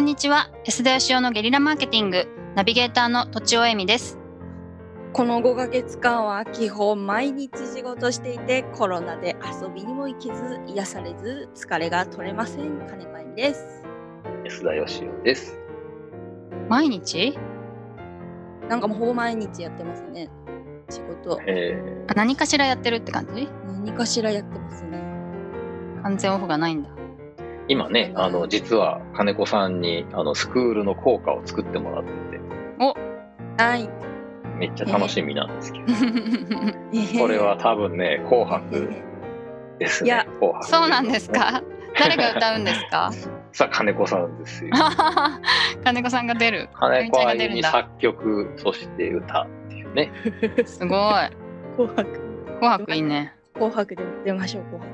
んにちは。安田義雄のゲリラマーケティング。ナビゲーターのとちおえみです。この5ヶ月間は基本毎日仕事していてコロナで遊びにも行けず癒されず疲れが取れません。金まゆです。安田義雄です。毎日？なんかもうほぼ毎日やってますね。仕事。えあ何かしらやってるって感じ？何かしらやってますね。完全オフがないんだ。ー今ね、あの実は金子さんにあのスクールの校歌を作ってもらって。はい。て、めっちゃ楽しみなんですけど、これは多分ね、紅白ですね。いや。紅白。そうなんです。か？誰が歌うんですか？さあ金子さんですよ。金子さんが出る。金子ちゃんが愛に出るんだ。作曲、そして歌っていうね。すごい。紅白。紅白いいね。紅白で出ましょう紅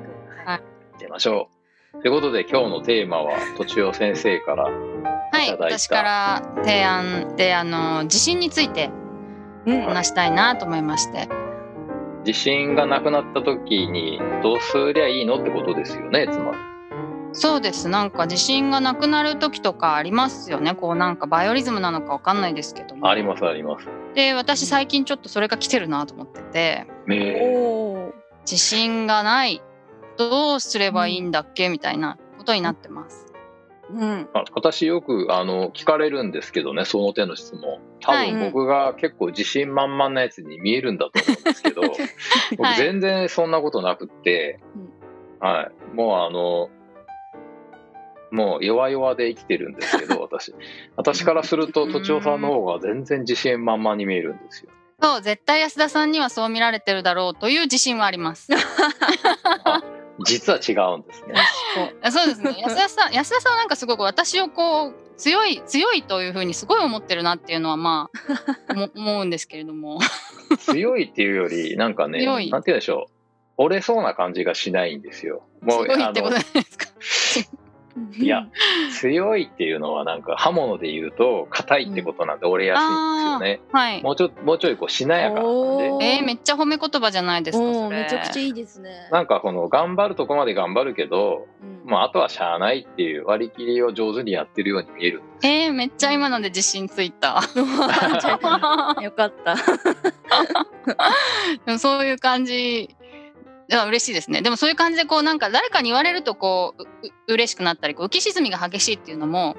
白。はい。出ましょう。ということで今日のテーマは、とちお先生から、はいいただいた。私から提案であの地震についてうん。話したいなと思いまして。地震がなくなった時にどうすりゃいいのってことですよね、つまり。そうです。なんか地震がなくなる時とかありますよね。こうなんかバイオリズムなのかわかんないですけども。ありますあります。で私最近ちょっとそれが来てるなと思ってて。ね地震がないどうすればいいんだっけ？みたいなことになってます。うん。あ私よくあの聞かれるんですけどねその手の質問。多はい。分僕が結構自信満々なやつに見えるんだと思うんですけど、僕 はい。全然そんなことなくって、はい、もうあのもう弱々で生きてるんですけど私。私からするととちおさんの方が全然自信満々に見えるんですよ。そう絶対安田さんにはそう見られてるだろうという自信はあります。実は違うんですね。あそうですね 安田さん安田さんはなんかすごく私をこう強い強いというふうにすごい思ってるなっていうのはまあ 思思うんですけれども強いっていうよりなんかね強いなんて言うんでしょう折れそうな感じがしないんですよ。もうあの強いってことですか。いや強いっていうのはなんか刃物で言うと硬いってことなんで折れやすいんですよね。はい。もうちょもうちょいこうしなやかな感おーじ。えー、めっちゃ褒め言葉じゃないですか。めちゃくちゃいいですねなんかこの頑張るとこまで頑張るけど、うんまあ、あとはしゃあないっていう割り切りを上手にやってるように見えるんです。えー、めっちゃ今ので自信ついた。よかった でもそういう感じ嬉しいですね。でもそういう感じでこうなんか誰かに言われるとこううう嬉しくなったりこう浮き沈みが激しいっていうのも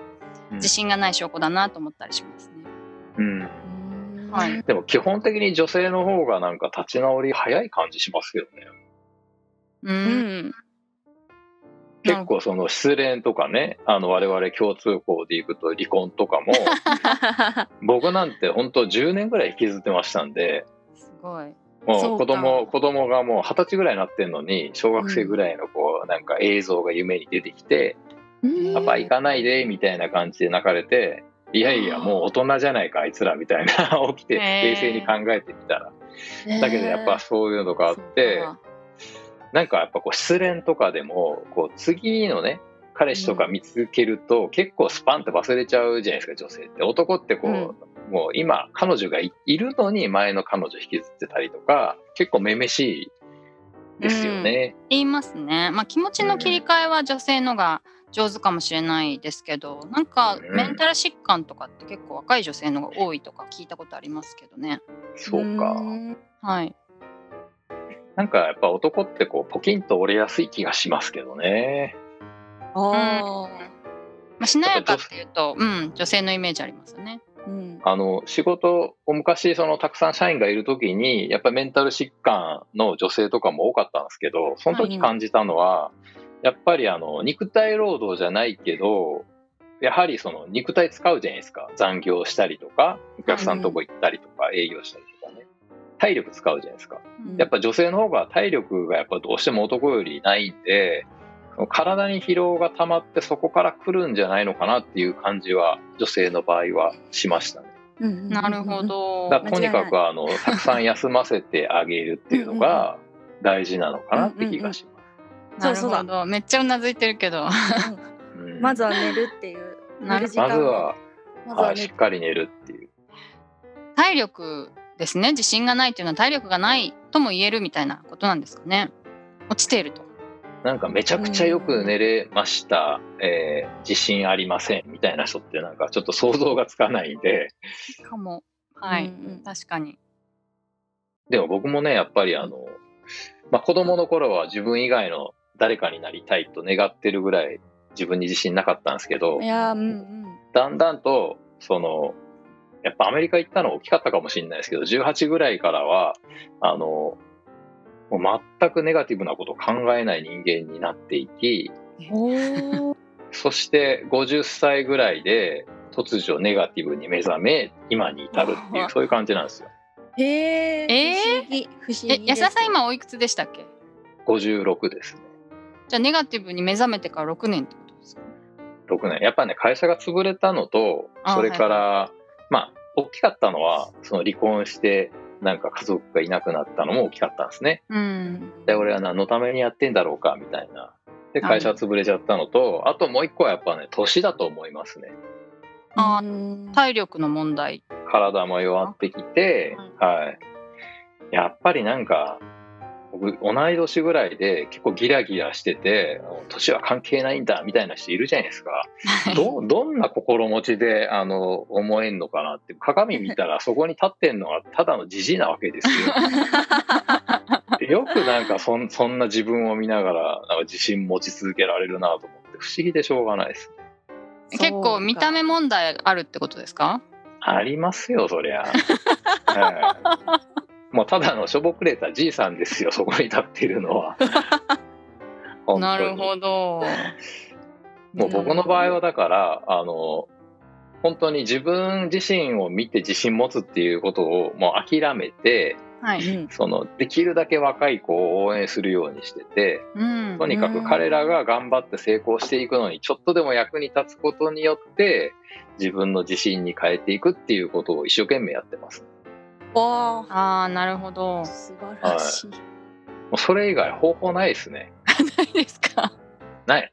うん。自信がない証拠だなと思ったりしますね。うん、はい。でも基本的に女性の方がなんか立ち直り早い感じしますけどね。ううん。ん結構その失恋とかねあの我々共通項でいくと離婚とかも 僕なんて本当10年ぐらい引きずってましたんで。すごい。もう子供子供がもう二十歳ぐらいになってんのに小学生ぐらいのこうなんか映像が夢に出てきてうん「パパ行かないで」みたいな感じで泣かれて「いやいやもう大人じゃないかあいつら」みたいな 起きて冷静に考えてみたら。だけどやっぱそういうのがあってなんかやっぱこう失恋とかでもこう次のね彼氏とか見つけると結構スパンって忘れちゃうじゃないですか女性って。男ってこう、もう今彼女がいいるのに前の彼女引きずってたりとか結構めめしいですよね、言いますね。まあ気持ちの切り替えは女性のが上手かもしれないですけどなんかうん。メンタル疾患とかって結構若い女性のが多いとか聞いたことありますけどね。そうか。ん。はい。なんかやっぱ男ってこうポキンと折れやすい気がしますけどね。あまあ、しなやかっていうと、うん、女性のイメージありますよね。あの仕事を昔そのたくさん社員がいる時にやっぱりメンタル疾患の女性とかも多かったんですけどその時感じたのは、やっぱりあの肉体労働じゃないけどやはりその肉体使うじゃないですか。残業したりとかお客さんのとこ行ったりとか営業したりとかね。体力使うじゃないですか。うん。やっぱ女性の方が体力がやっぱどうしても男よりないんで体に疲労が溜まってそこから来るんじゃないのかなっていう感じは女性の場合はしましたね。うんなるほど。だとにかくあのたくさん休ませてあげるっていうのが大事なのかなって気がしなるそうそうだほど。めっちゃうなずいてるけど。ます。うんまずは寝るっていうなる寝る時間まずは、はい、まずは寝しっかり寝るっていう。体力ですね。自信がないっていうのは体力がないとも言えるみたいなことなんですかね。落ちていると。なんかめちゃくちゃよく寝れました、えー自信ありませんみたいな人ってなんかちょっと想像がつかないんで、かも。はい。うんうん確かに。でも僕もね、やっぱりあの、まあ、子供の頃は自分以外の誰かになりたいと願ってるぐらい自分に自信なかったんですけどい、やーうんうんだんだんと、その、やっぱアメリカ行ったの大きかったかもしれないですけど、18ぐらいからは、あの、もう全くネガティブなことを考えない人間になっていき、そして50歳ぐらいで突如ネガティブに目覚め、今に至るっていう、そういう感じなんですよ。へええー？不思議不思議え、安田さん今おいくつでしたっけ？56ですね。じゃあネガティブに目覚めてから6年ってことですか？6年。やっぱね、会社が潰れたのと、あそれから、まあ、大きかったのは、その離婚して、なんか家族がいなくなったのも大きかったんですね。うん。で、俺は何のためにやってんだろうか、みたいな。で、会社潰れちゃったのと、あともう一個はやっぱね、年だと思いますね。あうん体力の問題。体も弱ってきて、はい。やっぱりなんか、僕、同い年ぐらいで結構ギラギラしてて、年は関係ないんだ、みたいな人いるじゃないですか。ど、どんな心持ちで、あの、思えんのかなって、鏡見たらそこに立ってんのはただのじじいなわけですよ。よくなんかそんそんな自分を見ながら、なんか自信持ち続けられるなと思って、不思議でしょうがないです。結構見た目問題あるってことですか？ありますよ、そりゃ。はいもうただのしょぼくれたじいさんですよ、そこに立っているのは。なるほど。もう僕の場合はだから、あの、本当に自分自身を見て自信持つっていうことをもう諦めて、はい。うんその、できるだけ若い子を応援するようにしてて、うんと。にかく彼らが頑張って成功していくのにちょっとでも役に立つことによって、自分の自信に変えていくっていうことを一生懸命やってます。わああ、なるほど。あ素晴らしい、もうそれ以外方法ないですね。ないですかない。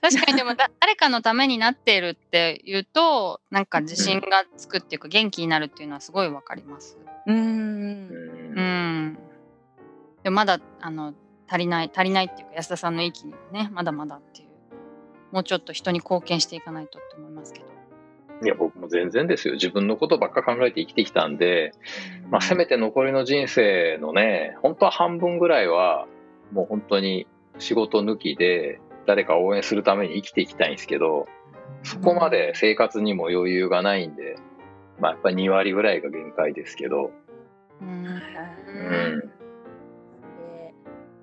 確かにでもだ 誰かのためになっているっていうとなんか自信がつくっていうか元気になるっていうのはすごいわかります。うんうんうん。でもまだあの足りない足りないっていうか安田さんの域にはねまだまだっていうもうちょっと人に貢献していかないとって思いますけど。いや、僕も全然ですよ。自分のことばっか考えて生きてきたんで、まあ、せめて残りの人生のね、本当は半分ぐらいは、もう本当に仕事抜きで、誰か応援するために生きていきたいんですけど、そこまで生活にも余裕がないんで、まあ、やっぱり2割ぐらいが限界ですけど、うんうん。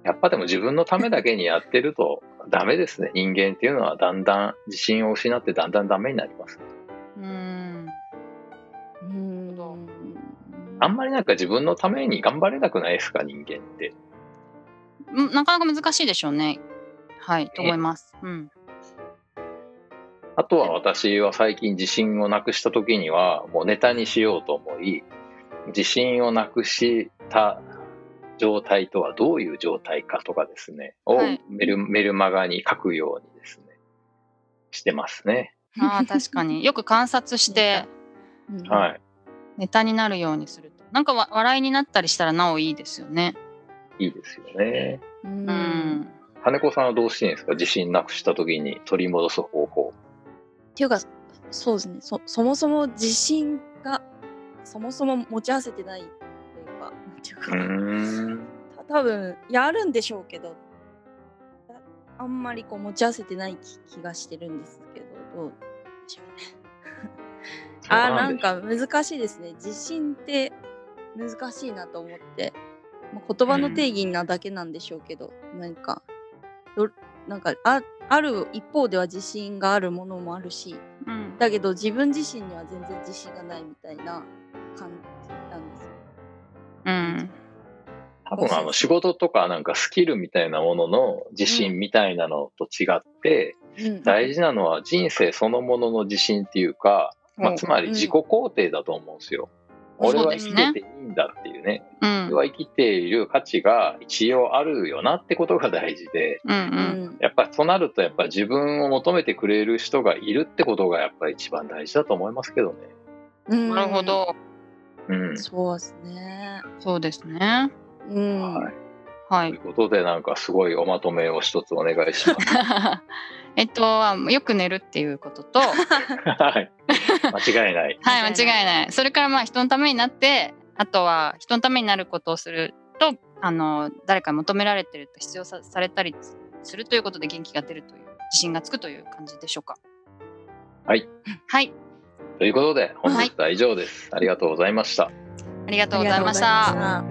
やっぱでも自分のためだけにやってるとダメですね。人間っていうのはだんだん自信を失ってだんだんダメになります。うんうんどあんまりなんか自分のために頑張れなくないですか、人間って。うんなかなか難しいでしょうね。はい、と思います。うん。あとは私は最近自信をなくした時にはもうネタにしようと思い、自信をなくした状態とはどういう状態かとかですね、をはいメルメルマガに書くようにですね、してますね。ああ、確かに よく観察してうんはい。ネタになるようにすると。なんかわ笑いになったりしたらなおいいですよね。いいですよね。ううんん。金子さんはどうしてんですか？自信なくした時に取り戻す方法。っていうかそうですねそそもそも自信がそもそも持ち合わせてないというかなんていうか、うーん。た多分やるんでしょうけどああんまりこう持ち合わせてない気気がしてるんですけどどうでしょうね あーなんか難しいですね自信って難しいなと思って、まあ言葉の定義なだけなんでしょうけど、なんかどなんかあある一方では自信があるものもあるしうん。だけど自分自身には全然自信がないみたいな感じなんですよ。うん。多分あの仕事とかなんかスキルみたいなものの自信みたいなのと違って、うん大事なのは人生そのものの自信っていうか、まあ、うんつまり自己肯定だと思うんですよ。うん俺は生きてていいんだっていうね。うん俺。は生きている価値が一応あるよなってことが大事で、うん。う。うんんやっぱとなるとやっぱ自分を求めてくれる人がいるってことがやっぱり一番大事だと思いますけどね。うんなるほど。うん。そうですね。そうですね。うん。はいはいということで、なんかすごいおまとめを一つお願いします。えっとよく寝るっていうこととはい。間違いない。はい、間違いない。それからまあ人のためになって、あとは人のためになることをすると、あの誰かに求められてると必要さされたりするということで元気が出るという自信がつくという感じでしょうか。はい。はい、ということで、本日は以上です。ありがとうございました。ありがとうございました。